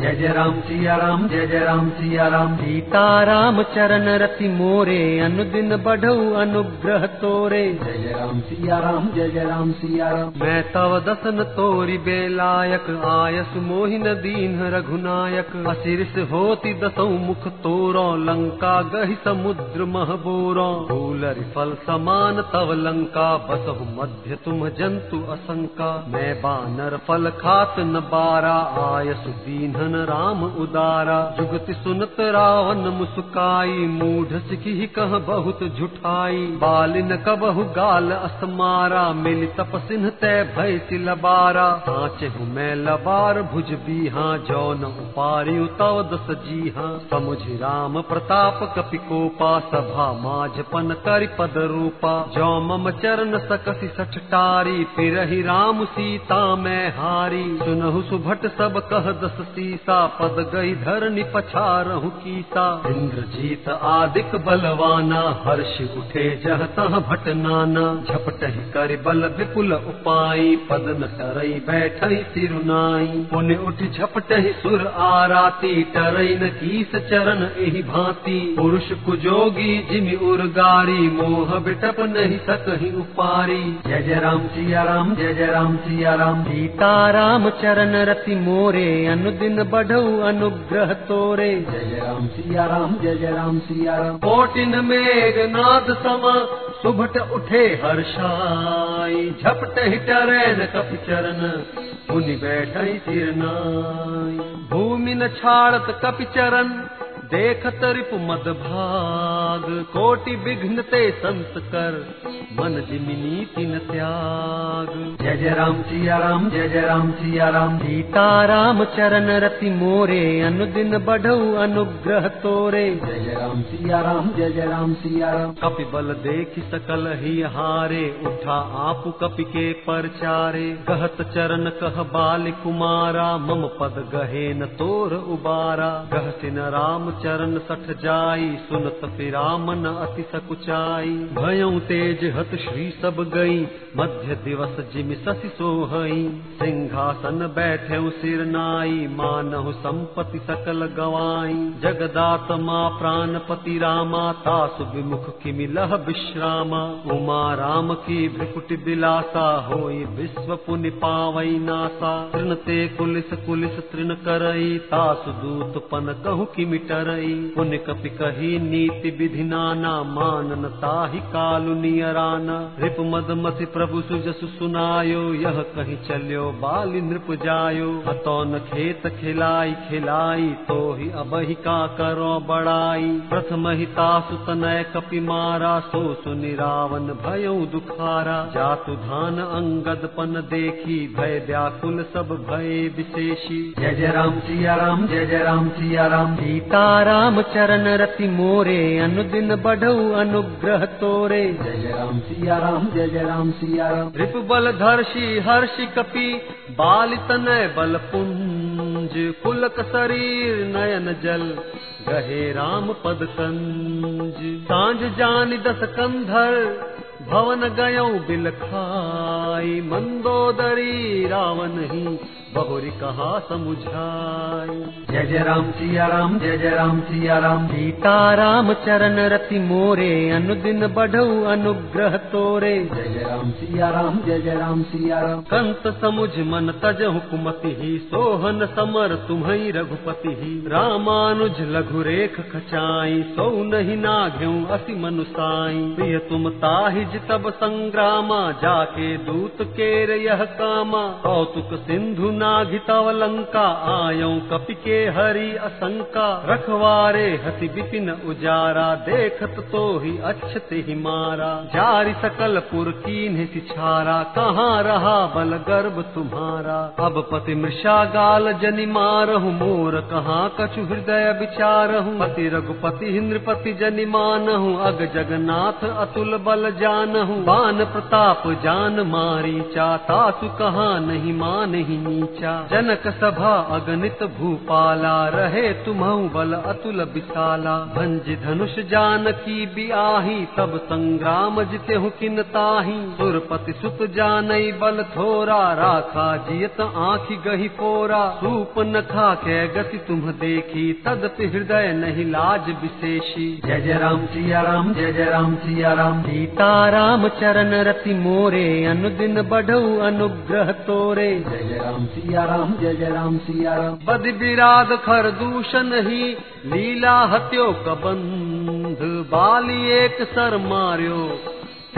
जय जय राम सिया राम जय जय राम सिया राम सीता राम चरण रति मोरे अनुदिन बढ़ऊ अनुग्रह तोरे। जय जय राम सिया राम जय जय राम सिया राम मैं तव दसन तोरि बेलायक आयस मोहिन दीन रघुनायक। असिरिस होति दसौ मुख तोरो लंका गहि समुद्र महबोरो। फूलरि फल समान तव लंका बसहु मध्य तुम जंतु असंका। मैं बानर फल खात न बारा आयस दीनन राम उदारा। जुगति सुनत रावण मुस्काई, मूढ़ सिखी कह बहुत झुठाई। बालिन कबहु गाल असमारा, मिल तपसिन तय भय सिलबारा। साँच मैं लबार, भुज बीहा, जौन उपारी तव दस जीहा। समुझ राम प्रताप कपि कोपा, सभा माझपन करि पद रूपा। जौ मम चरण सकसि सठटारी, फिरहि राम सीता मैं हारी सुनहु सुभट सब कह दस सीसा पद गई धरनी पछारहु कीसा। इंद्रजीत आदिक बलवाना हर्ष उठे जह तह भट नाना। झपटहि कर बल विपुल उपाई पद न टरई बैठई सिरुनाई पुण्य उठ झपटहि सुर आराती टरई न कीस चरण एहि भांति। पुरुष कुजोगी जिमि उर्गारी मोह बिटप नहीं सकहि उपारी। जय जय राम सिया राम जय जय राम सिया राम सीता राम चरण रति मोरे अनुदिन बढ़ऊ अनुग्रह तोरे। जय राम सिया राम जय जय राम सिया राम कोटिन मेघ नाद सम सुभट उठे हर्षाई झपट हिटरैन कपि चरण मुनि बैठई सिरनाई भूमि न छाड़त कपि चरण देखत रिपु मद भाग कोटि विघ्न ते संत कर मन जिमिनी तिन त्याग। जय जय राम सिया राम जय जय राम सिया राम। सीता राम चरण रति मोरे अनुदिन बढ़ऊ अनुग्रह तोरे। जय जय राम सिया राम जय जय राम सिया राम। कपि बल देखि सकल ही हारे उठा आपु कपि के परचारे। कहत चरण कह बाल कुमारा मम पद गहे न तोर उबारा। गहसिन राम चरण सठ जाई, सुनत पिरामन अति सकुचाई। भयऊ तेज हत श्री सब गई, मध्य दिवस जिमि ससि सोहई। सिंहासन बैठे सिर नाई, मानहु संपति सकल गवाई। जगदात माँ प्राणपति रामा, तासु विमुख किमि लह विश्रामा। उमा राम की भ्रिकुटि बिलासा, होई विश्व पुनि पावई नासा। तृणते कुलिस कुलिस तृण करई, तासु दूत पन कहु किमि टरई पुण्य कपि कही, नीति विधि नाना, मानन ताहि कालु नियराना रिप मद मति प्रभु सुजस सुनायो, यह कही चल्यो बाली नृप जायो। अतौन खेत खिलाई खिलाई तो ही अब ही का करो बड़ाई। प्रथम ही तासु तनय कपि मारा, सो सुनि रावण भयो दुखारा। जातु धान अंगद पन देखी, भय व्याकुल सब भय विशेषी। जय जय राम सिया राम, जय जय राम सिया राम। सीता राम चरण रति मोरे अनुदिन बढ़ऊ अनुग्रह तोरे। जय राम सिया राम जय जय राम सिया राम रिप बल धर्षि हर्षि कपि बाल तनय बल पुंज पुलक शरीर नयन जल गहे राम पद कंज सांझ जान दस कंधर भवन गयौ बिल खाई मंदोदरी रावण ही बहुरी कहा समुझाई। जय जय राम सिया राम जय जय राम सिया राम। सीता राम चरण रति मोरे अनुदिन बढ़ऊ अनुग्रह तोरे। जय जय राम सिया राम जय जय राम सिया राम। कंस समुझ मन तज हुकुमति ही सोहन समर तुम्हई रघुपति ही। रामानुज लघु रेख खचाई सो नहीं नाघ्यू अति मनुसाई। प्रिय तुम ताहिज तब संग्रामा जाके दूत केर यह कामा। कौतुक सिंधु नाघितव लंका, आयो कपि के हरि असंका। रखवारे हति विपिन उजारा, देखत तो ही अच्छत ही मारा। जारी सकल पुर कीन्ह सिछारा, कहाँ रहा बल गर्भ तुम्हारा। अब पति मृषा गाल जनि मारहु, मोर कहाँ कछु हृदय विचारहु। पति रघुपति नृपति जनि मानहु। अग जगन्नाथ, अतुल बल जानहु बान प्रताप, जान मारी चाता सु कहाँ नहीं मान ही नीचा। जनक सभा, अगणित भूपाला, रहे तुम्हु बल अतुल विशाला। भंज धनुष जान की बिआही सब संग्राम जिते हूँ किन ताही। सुरपति सुत जान बल थोरा, राखा जियत आँखि गही पोरा। सूप न खा के गति तुम देखी, तदपि हृदय नहीं लाज विशेषी। जय जय राम, सिया राम, जय जय राम, सिया राम। सीता राम चरण रति मोरे अनुदिन बढ़ऊ अनुग्रह तोरे। जय राम सिया राम जय जय राम सिया राम बद विराग खर दूषण ही लीला हत्यो कबंध बाली एक सर मार्यो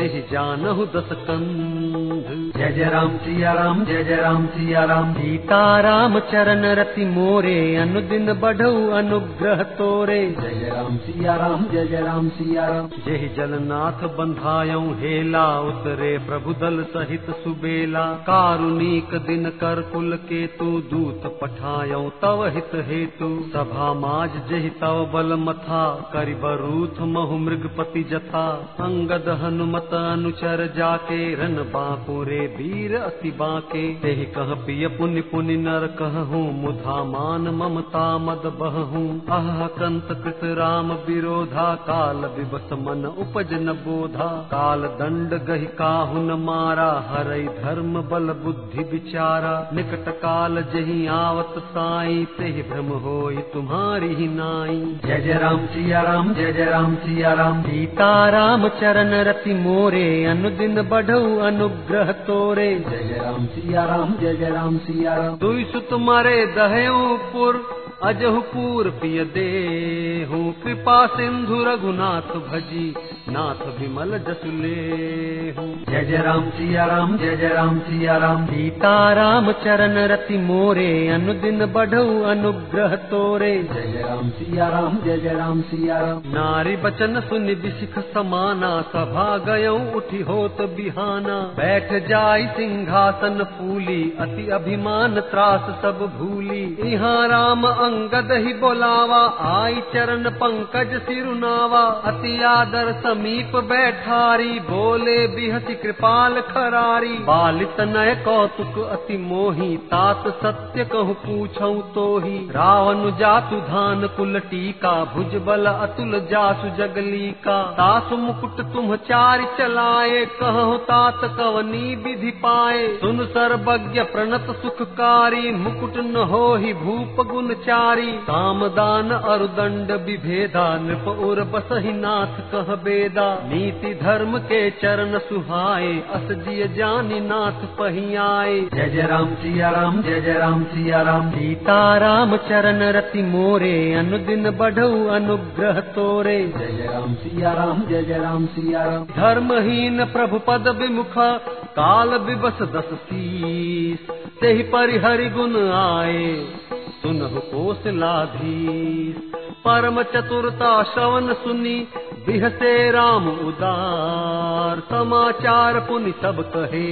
तेहि जानहु दस कंध जय जय राम सिया राम जय जय राम सिया राम। सीता राम चरण रति मोरे अनुदिन बढ़ऊ अनुग्रह तोरे। जय जय राम सिया राम जय जय राम सिया राम। जेहि जलनाथ बंधायऊ हेला उतरे प्रभु दल सहित सुबेला। कारुणिक दिन कर कुल के तू दूत पठायऊ तव हित हेतु। सभा माज जेहि तव बल मथा करि बरूथ महु मृगपति जथा। अंगद हनुमत अनुचर जाके रन बांकुरे वीर अति बाके। तेहि कह पिय पुनि पुनि नर कहूँ मुधा मान ममता मद बहूँ। अह कंत कृत राम विरोधा काल विवस मन उपज न बोधा। काल दंड गहि काहु न मारा हरई धर्म बल बुद्धि विचारा निकट काल जही आवत साई तेहि भ्रम होई तुम्हारी ही नाई। जय जय राम सिया राम जय जय राम सिया राम। सीता राम चरण रति मोरे अनुदिन बढ़ऊ अनुग्रह तोरे। जय राम सिया राम जय जय राम सिया राम। दुई सुत मारे दहयूपुर अजहु पूर पिय देहु कृपा सिंधु रघुनाथ भजी नाथ विमल जसु लेहु। जय जय राम सिया राम जय जय राम सिया राम। सीता राम चरण रति मोरे अनुदिन बढ़ऊ अनुग्रह तोरे। जय जय राम सिया राम जय जय राम सिया राम। नारी बचन सुनि बिसिख समाना सभा गयऊ उठी होत बिहाना। बैठ जाई सिंहासन फूली अति अभिमान त्रास सब भूली। इहाँ राम अंगद ही बोलावा, आई चरण पंकज सिरुनावा। अति आदर समीप बैठारी, बोले बिहसी कृपाल खरारी। बालित नय कौतुक, अति मोही तात सत्य कहु पूछऊ तो ही। रावण जातु धान कुल टीका, भुज अतुल जासु जगली का तासु मुकुट तुम चारि चलाए, कहो तात कवनी विधि पाए। सुन सर्वज्ञ प्रणत सुखकारी, मुकुट न हो ही भूप गुण चारी अरुदंड विभेदा नृप उर बसहि नाथ कह बेदा। नीति धर्म के चरण सुहाए अस जिय जानी नाथ पहियाए। जय जय राम सिया राम जय जय राम सिया राम। सीता राम चरण रति मोरे अनुदिन बढ़ऊ अनुग्रह तोरे। जय जय राम सिया राम जय जय राम सिया राम। धर्महीन प्रभु पद विमुख काल विवस दस शीस तेहि परिहरि गुण आए सुनहु कोसलाधीश परम चतुरता श्रवण सुनी बिहसे राम उदार समाचार पुनि सब कहे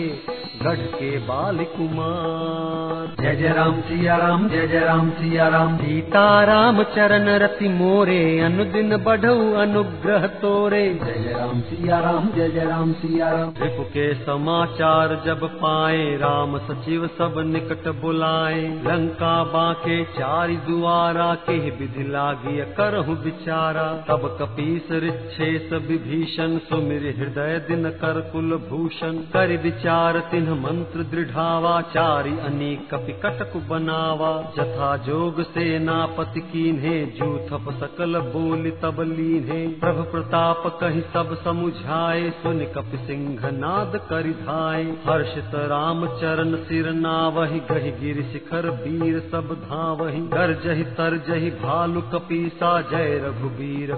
गढ़ के बाल कुमार जय जय राम सिया राम जय जय राम सिया राम। सीता राम चरण रति मोरे अनुदिन बढ़ऊ अनुग्रह तोरे। जय जय राम सिया राम जय जय राम सिया राम। रिपु के समाचार जब पाए राम सचिव सब निकट बुलाए। लंका बाके चारि दुआरा के विधि लागिय करहु विचारा तब कपीस रिच्छेस विभीषण सुमिर हृदय दिन कर कुल भूषण। कर विचार तिन्ह मंत्र दृढ़ावाचारी अनेक कपि कटक बनावा। जथा जोग से सेनापति कीन्हे, जूथप सकल बोल तब लीन्हे। प्रभु प्रताप कही सब समुझाए, सुन कपि सिंह नाद करि धाय हर्षित राम चरण सिर नावहि, गहि गिर शिखर वीर सब धावहि। गर्जहि तरजहि भालु कपीसा जय रघुबीर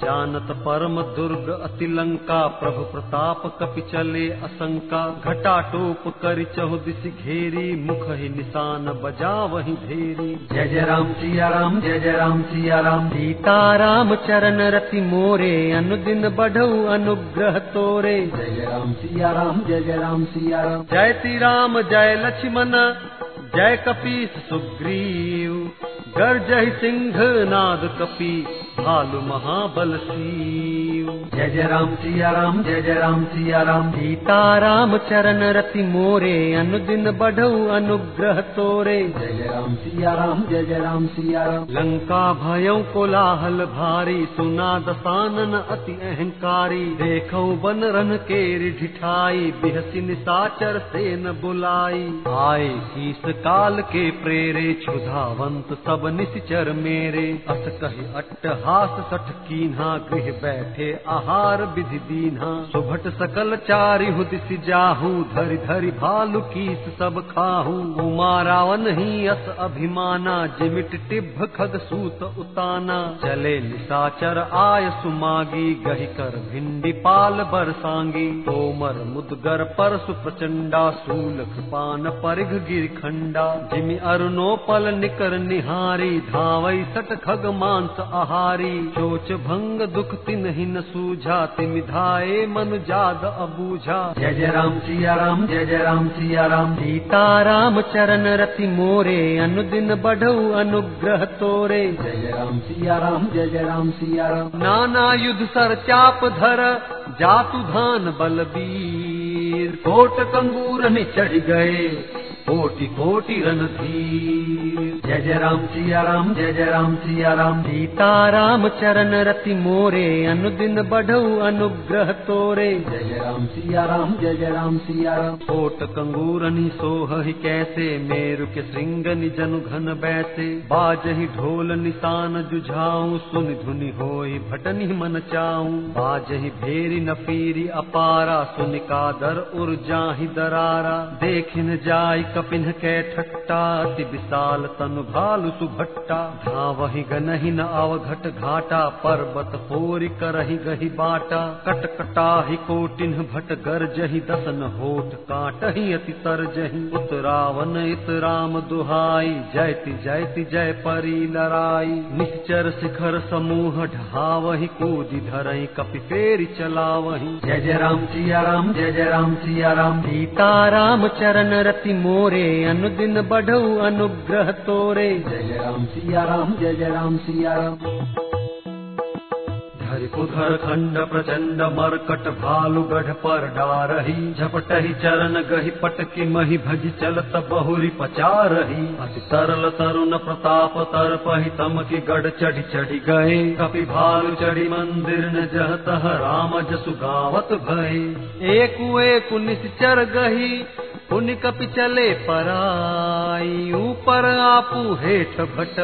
जानत परम दुर्ग अति लंका प्रभु प्रताप कपि चले असंका। घटा टोप करि चहु दिस घेरी मुख ही निशान बजा वही धेरी जय जय राम सिया राम जय जय राम सिया राम। सीता राम चरण रति मोरे अनुदिन बढ़ऊ अनुग्रह तोरे। जय जय राम सिया राम जय जय राम सिया राम। जय श्री राम जय लक्ष्मण जय कपीस सुग्रीव। गर्जहि सिंह नाद कपि भालु महाबल सीव। जय जय राम सिया राम जय जय राम सिया राम। सीता राम चरण रति मोरे अनुदिन बढ़ऊ अनुग्रह तोरे। जय जय राम सिया राम जय जय राम सिया राम। लंका भयं कोलाहल भारी सुना दसानन अति अहंकारी। देखौ बन रन के ढिठाई बिहसी निसाचर सेन बुलाई। आए शीस काल के प्रेरे क्षुधावंत सब निश्चर मेरे। अस कहि अट्टहास सठ कीन्हा, गृह बैठे आहार विधि दीन्हा। सुभट सकल चारि हुदिस जाहू धरि धरि भालु कीस सब खाहू। उमा रावण ही अस अभिमाना, जिमिट टिभ खग सूत उताना। चले निसाचर आय सुमागी, गहि कर भिंडी पाल बरसांगी तोमर मुदगर परसु प्रचंडा सूल कृपान परिघ गिर खंडा। जिमि अरुणो पल निकर निहारी, धावई सट खग मांस आहारी। चोच भंग दुख तिन ही न सूझा तिमि धाये मनु जाद अबूझा। जय जय राम सिया राम जय जय राम सिया राम। सीता राम चरण रति मोरे अनुदिन बढ़ऊ अनुग्रह तोरे। जय जय राम सिया राम जय जय राम सिया राम। नाना युध सर चाप धर जातु धान बलबीर। कोट कंगूर में चढ़ गए कोटि कोटि रणधीर। जय जय राम सिया राम जय जय राम सिया राम सीता राम चरण रति मोरे अनुदिन बढ़ऊ अनुग्रह तोरे। जय जय राम सिया राम जय जय राम सिया राम कोट कंगूरनि सोह कैसे मेरु के श्रृंगनि जनु घन बैसे। बाजहि ढोल निशान जुझाऊं सुन धुनि होई भटनि मन चाऊं। बाजहि भेरी नफीरी अपारा सुन कादर उर जाहि दरारा। देखिन जाय कपिन कै ठट्टा अति विशाल तनु भालु सुभट्टा? धावहि गनहि न अवघट घाटा पर्वत पोरि करहि गहि बाटा। कटकटाहि कोटिन भट गरजहि दसन होठ काटहि अति तरजहि। उतरावन इत राम दुहाई, जयति जयति जय परी लराई निश्चर शिखर समूह ढावहि कूदि धरहि कपि फेरि चलावहि। जय जय राम सिया राम, जय जय राम सिया राम। सीता राम चरण रति मोरे, अनुदिन बढ़ऊ अनुग्रह तोरे जय जय राम सिया राम जय जय राम सिया राम धरि खंड प्रचंड मरकट भालु गढ़ पर डारही झपटही चरण गहि पटकी मही भज चलत बहुरी पचारही। अति तरल तरुण प्रताप तर पहि तम की गढ़ चढ़ी चढ़ी गए। कपि भालु चढ़ी मंदिर न जह तह राम जसु गावत भय एक एक निश्चर गही पुन कपि चले पराई। ऊपर आपू हेठ भट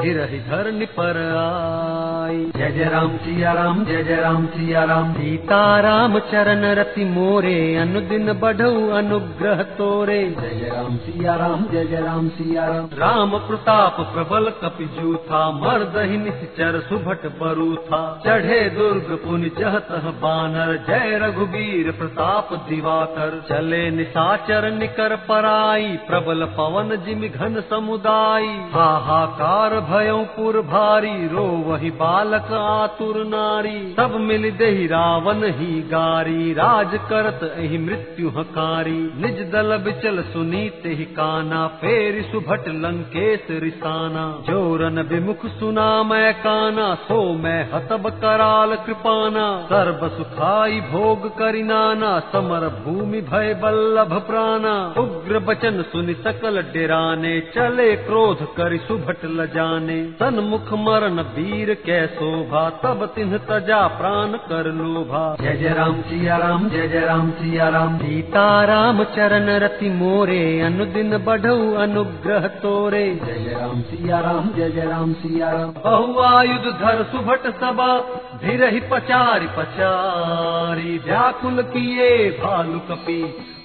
गिरहि धरनि पर आई। जय जय राम सिया राम जय जय राम सिया राम। सीता राम चरण रति मोरे अनुदिन बढ़ऊ अनुग्रह तोरे। जय जय राम सिया राम जय जय राम सिया राम। राम प्रताप प्रबल कपि जूथा मर्दहि निश्चर सुभट बरू था चढ़े दुर्ग पुन जहत बानर जय रघुबीर प्रताप दिवाकर। चले निशाचर चर निकर पराई प्रबल पवन जिमि घन समुदाय। हाहाकार भयो पुर भारी रो वही बालक आतुर नारी। सब मिल देहि रावण ही गारी, राज करत एहि मृत्यु हकारी। निज दल बिचल सुनीत ही काना, फेर सुभट लंकेश रिसाना। जोरन विमुख सुना मैं काना, सो मैं हतब कराल कृपाना। सर्व सुखाई भोग करिनाना समर भूमि भय बल्लभ प्राणा। उग्र बचन सुनि सकल डेराने चले क्रोध करि सुभट लजाने सन्मुख मरण वीर कै शोभा तब तिन्ह तजा प्राण कर लोभा। जय जय राम सिया राम जय जय राम सिया राम। सीता राम चरण रति मोरे अनुदिन बढ़ऊ अनुग्रह तोरे। जय जय राम सिया राम जय जय राम सिया राम। बहुआयुध धर सुभट सभा धीरहि पचारि पचारी। व्याकुल किए भालु कपि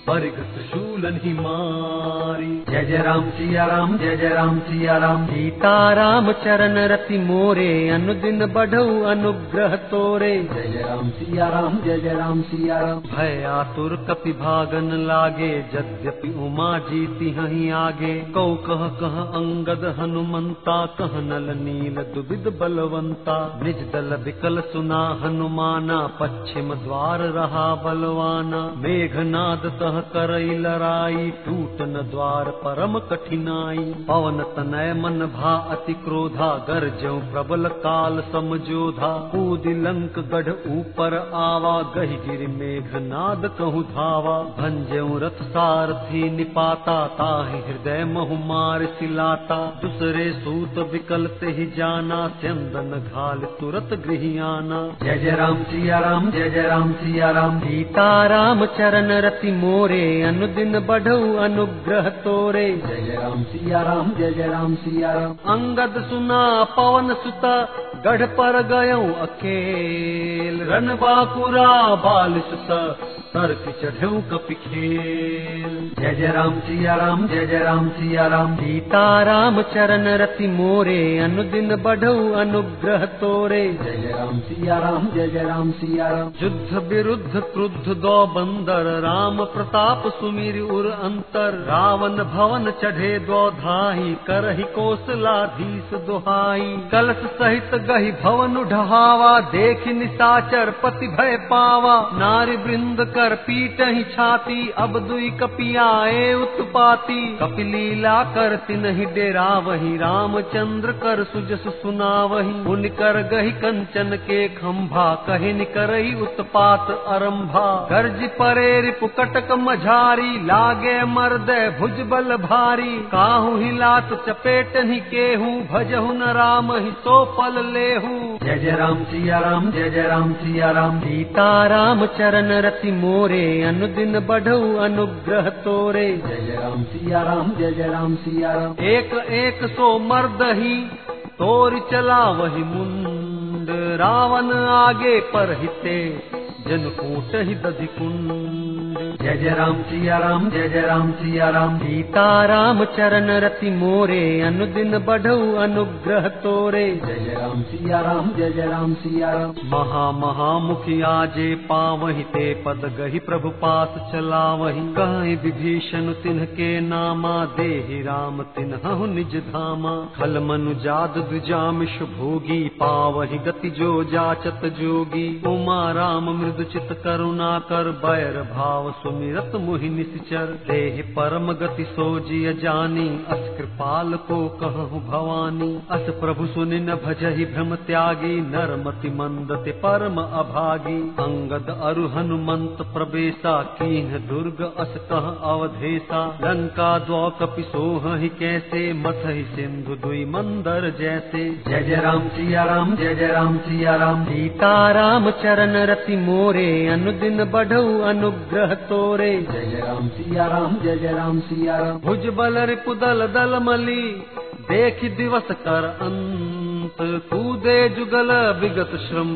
परिग त्रिशूलन ही मारी। जय जय राम सिया राम जय जय राम सिया राम। सीता राम चरण रति मोरे अनुदिन बढ़ऊ अनुग्रह तोरे। जय जय राम सिया राम जय जय राम सिया राम। भय आतुर कपि भागन लागे यद्यपि उमा जीती हहीं आगे। कौ कह कह अंगद हनुमंता कह नल नील दुबिद बलवंता। निज दल विकल सुना हनुमाना पश्चिम द्वार रहा बलवाना। मेघनाद तह करई लड़ाई टूटन द्वार परम कठिनाई। पवन तनय मन भा अति क्रोधा गरजऊ प्रबल काल समझोधा। कूद लंक गढ़ ऊपर आवा गहि गिर मेघनाद कहु धावा। भंजऊ रथ सारथी निपाता ताहि हृदय महु मार सिलाता। दूसरे सूत विकल ते ही जाना स्यंदन घाल तुरत गृहियाना जय जय राम सिया राम जय जय राम सिया राम। सीता राम चरण रति मोरे अनुदिन बढ़ऊ अनुग्रह तोरे। जय जय राम सिया राम जय जय राम सिया राम। अंगद सुना पवन सुता गढ़ पर गयऊ अकेल। रन बाकुरा बाल खेल। जय जय राम सिया राम जय जय राम सिया राम। सीता राम चरण रति मोरे अनुदिन बढ़ऊ अनुग्रह तोरे। जय जय राम सिया राम जय जय राम सिया राम। युद्ध विरुद्ध क्रुद्ध दो बंदर राम प्रताप सुमिर उर अंतर। रावण भवन चढ़े दो धाही करहि कौशलाधीश दुहाई। कलश सहित गहि भवन ढहावा, देख निशाचर पति भय पावा। नारी वृंद कर पीट ही छाती, अब दुई कपियाए उत्पाती। कपिलीला कर तिनहि डेरा वही रामचंद्र कर सुजस सुना वही उन कर गही कंचन के खंभा कहिन करई उत्पात अरंभा। गर्ज परे रिपु कटक मझारी, लागे मर्द भुज बल भारी। काहू हिलात चपेट ही केहू, भजहु न राम ही सो फल लेहू जय जय राम सिया राम जय जय राम सिया राम। सीता राम चरण रति मोरे अनुदिन बढ़ऊ अनुग्रह तोरे। जय जय राम सिया राम जय जय राम सिया राम। एक एक सो मर्द ही तोर चला वही मुंड। रावण आगे पर हिते जन कूट ही दधि कुंड जय जय राम सिया राम जय जय राम सिया राम। सीता राम चरण रति मोरे अनुदिन बढ़ऊ अनुग्रह तोरे। जय जय राम सिया राम जय जय राम सिया राम। महा महा मुखिया जे पावहि ते पद गहि प्रभु पास चलावहि। कहि विभीषण तिन्ह के नामा देहि राम तिन्हु निज धामा। खल मनु जाद द्विजामिष भोगी पावहि गति जो जाचत जोगी। उमा राम मृदु चित करुणा कर, बैर भाव सुमिरत मुहि निश्चर। देह परम गति सोजिय जानी अस कृपाल को कहु भवानी। अस प्रभु सुनि न भजहि भ्रम त्यागी, नरमति मंदते परम अभागी। अंगद अरु हनुमंत प्रवेशा कीन्ह दुर्ग अस कह अवधेशा। लंका द्वौ कपि सोहि कैसे, मथहि सिंधु दुई मंदर जैसे। जय जय राम सिया राम, जय जय राम सिया राम। सीता राम चरण रति मोरे अनुदिन बढ़ऊ अनुग्रह तोरे। जय जय राम सिया राम जय जय राम सिया राम। भुज बल रिपुदल दल मली देख दिवस कर अंत। कूदे जुगल विगत श्रम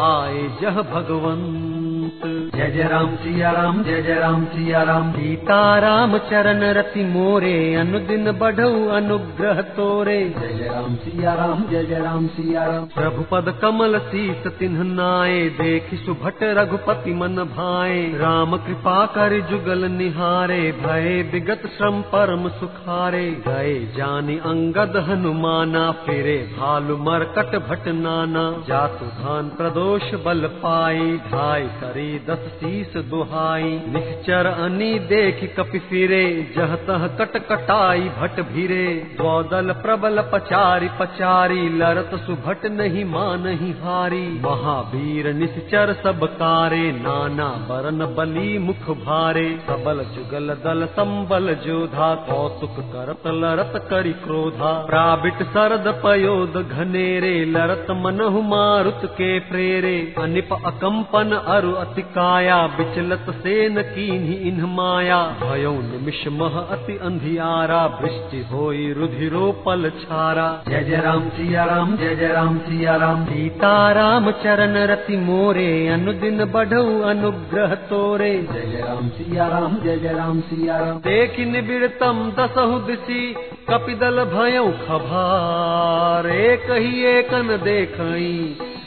आए जह भगवंत। जय जय राम सिया राम जय जय राम सिया राम सीताराम चरण रति मोरे अनुदिन बढ़ऊ अनुग्रह तोरे। जय जय राम सिया राम जय जय राम सिया राम प्रभु पद कमल शीस तिन्ह नाये देखि सुभट रघुपति मन भाए। राम कृपा कर जुगल निहारे भय विगत श्रम परम सुखारे। गए जानि अंगद हनुमाना फिरे भालु मरकट भट नाना। जातु धान प्रदोष बल पाई ढाई करी दस शीस दुहाई, निश्चर अनी देख कपि फिरे जह तह कट कटाई भट भिरे। द्वदल प्रबल पचारी पचारी, लरत सुभट नहीं मानहि हारी। महावीर निश्चर सब कारे नाना बरन बली मुख भारे। सबल जुगल दल संबल जोधा, कौतुक करत लरत करि क्रोधा। प्राबिट सरद पयोद घनेरे, लरत मनहु मारुत के प्रेरे। अनिप अकंपन अरु अति काया विचलत सेन कीन्ही इन्ह माया। भयो निमिष मह अति अंधियारा वृष्टि होई रुधिरो पल छारा। जय जय राम सिया राम जय जय राम सिया राम। सीताराम चरण रति मोरे अनुदिन बढ़ऊ अनुग्रह तोरे। जय जय राम सिया राम जय जय राम सिया राम। देखि निबिड़तम दसहु दिशि कपिदल भयउ खभार। एक ही एकन देखई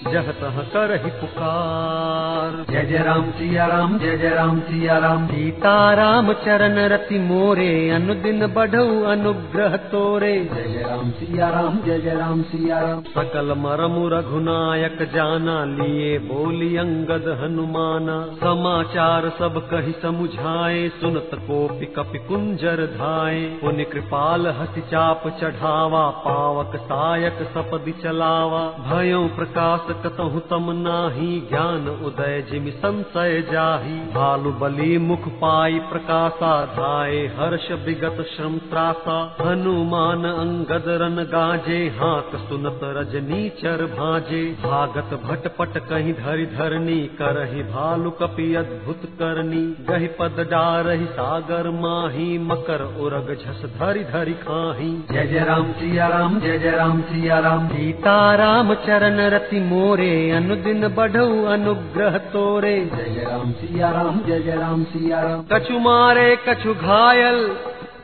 जह तह करहि पुकार। जय जय राम सिया राम जय जय राम सिया राम। सीता राम चरण रति मोरे अनुदिन बढ़ऊ अनुग्रह तोरे। जय जय राम सिया राम जय जय राम सिया राम। सकल मरमु रघुनायक जाना लिए बोली अंगद हनुमाना। समाचार सब कही समुझाए सुनत कोपि कपि कुंजर धाए। पुनि कृपाल हसि चाप चढ़ावा पावक सायक सपदि चलावा। भयो प्रकाश कतहु तम नाही ज्ञान उदय जिमि संशय जाही। भालु बली मुख पाई प्रकाशा धाये हर्ष विगत श्रम त्रासा। हनुमान अंगद रन गाजे, हाथ सुनत रजनी चर भाजे। भागत भटपट कहीं धरि धरनी, करहि भालु कपि अद्भुत करनी। गहि पद डारहि सागर माही, मकर उरग झस धरि धरि खाही। जय जय राम, सिया राम, जय जय राम, सिया राम। सीताराम चरण रति मोरे अनुदिन बढ़ऊ अनुग्रह तोरे। जय राम सिया राम जय जय राम सिया राम। कछु मारे कछु घायल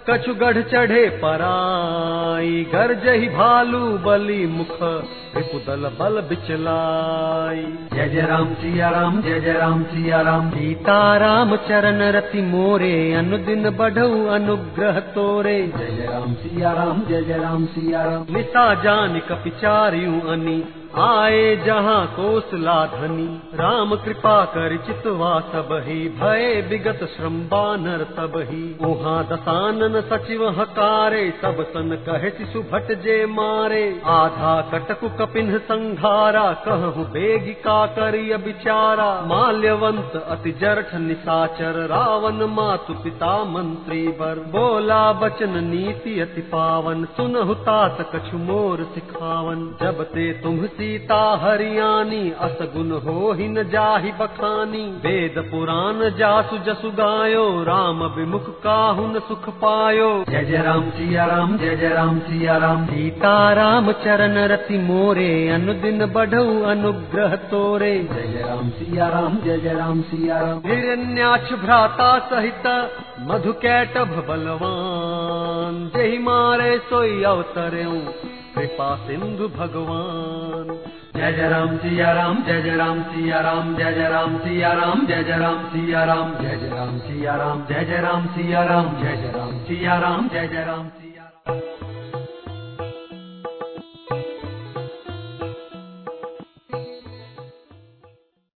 कछु गढ़ चढ़े पराई। गरजही भालू बली मुख रिपुदल बल बिचलाई। जय जय राम सिया राम जय जय राम सिया राम। सीताराम चरण रति मोरे अनुदिन बढ़ऊ अनुग्रह तोरे। जय जय राम सिया राम जय जय राम सिया राम। निशा जान कपिचारियू अनी। आए जहाँ कोसला धनी, राम कृपा कर चितवा सब ही भय विगत श्रम बानर तब ही उहाँ दसानन सचिव हकारे, सब सन कहे शिशु भट जे मारे। आधा कटकु कपिन संघारा, कहु बेगिका करिय बिचारा। माल्यवंत अति जरठ निसाचर रावण मातु पिता मंत्री बर। बोला बचन नीति अति पावन, सुनहु तात कछु मोर सिखावन। जब ते तुम सीता हरियाणी असगुन हो ही न जाहि बखानी। वेद पुराण जासु जसु गायो राम विमुख काहुन सुख पायो। जय जय राम सिया राम जय जय राम सिया राम। सीताराम चरण रति मोरे अनुदिन बढ़ऊ अनुग्रह तोरे। जय जय राम सिया राम जय जय राम सिया राम। हिरण्याक्ष भ्राता सहित मधु कैटभ बलवान। जही मारे सोई अवतरऊ कृपा सिंधु भगवान। जय जय राम सिया राम, जय जय राम सिया राम, जय जय राम सिया राम, जय जय राम सिया राम, जय जय राम सिया राम, जय जय राम सिया राम, जय जय राम सिया राम, जय जय राम सिया राम।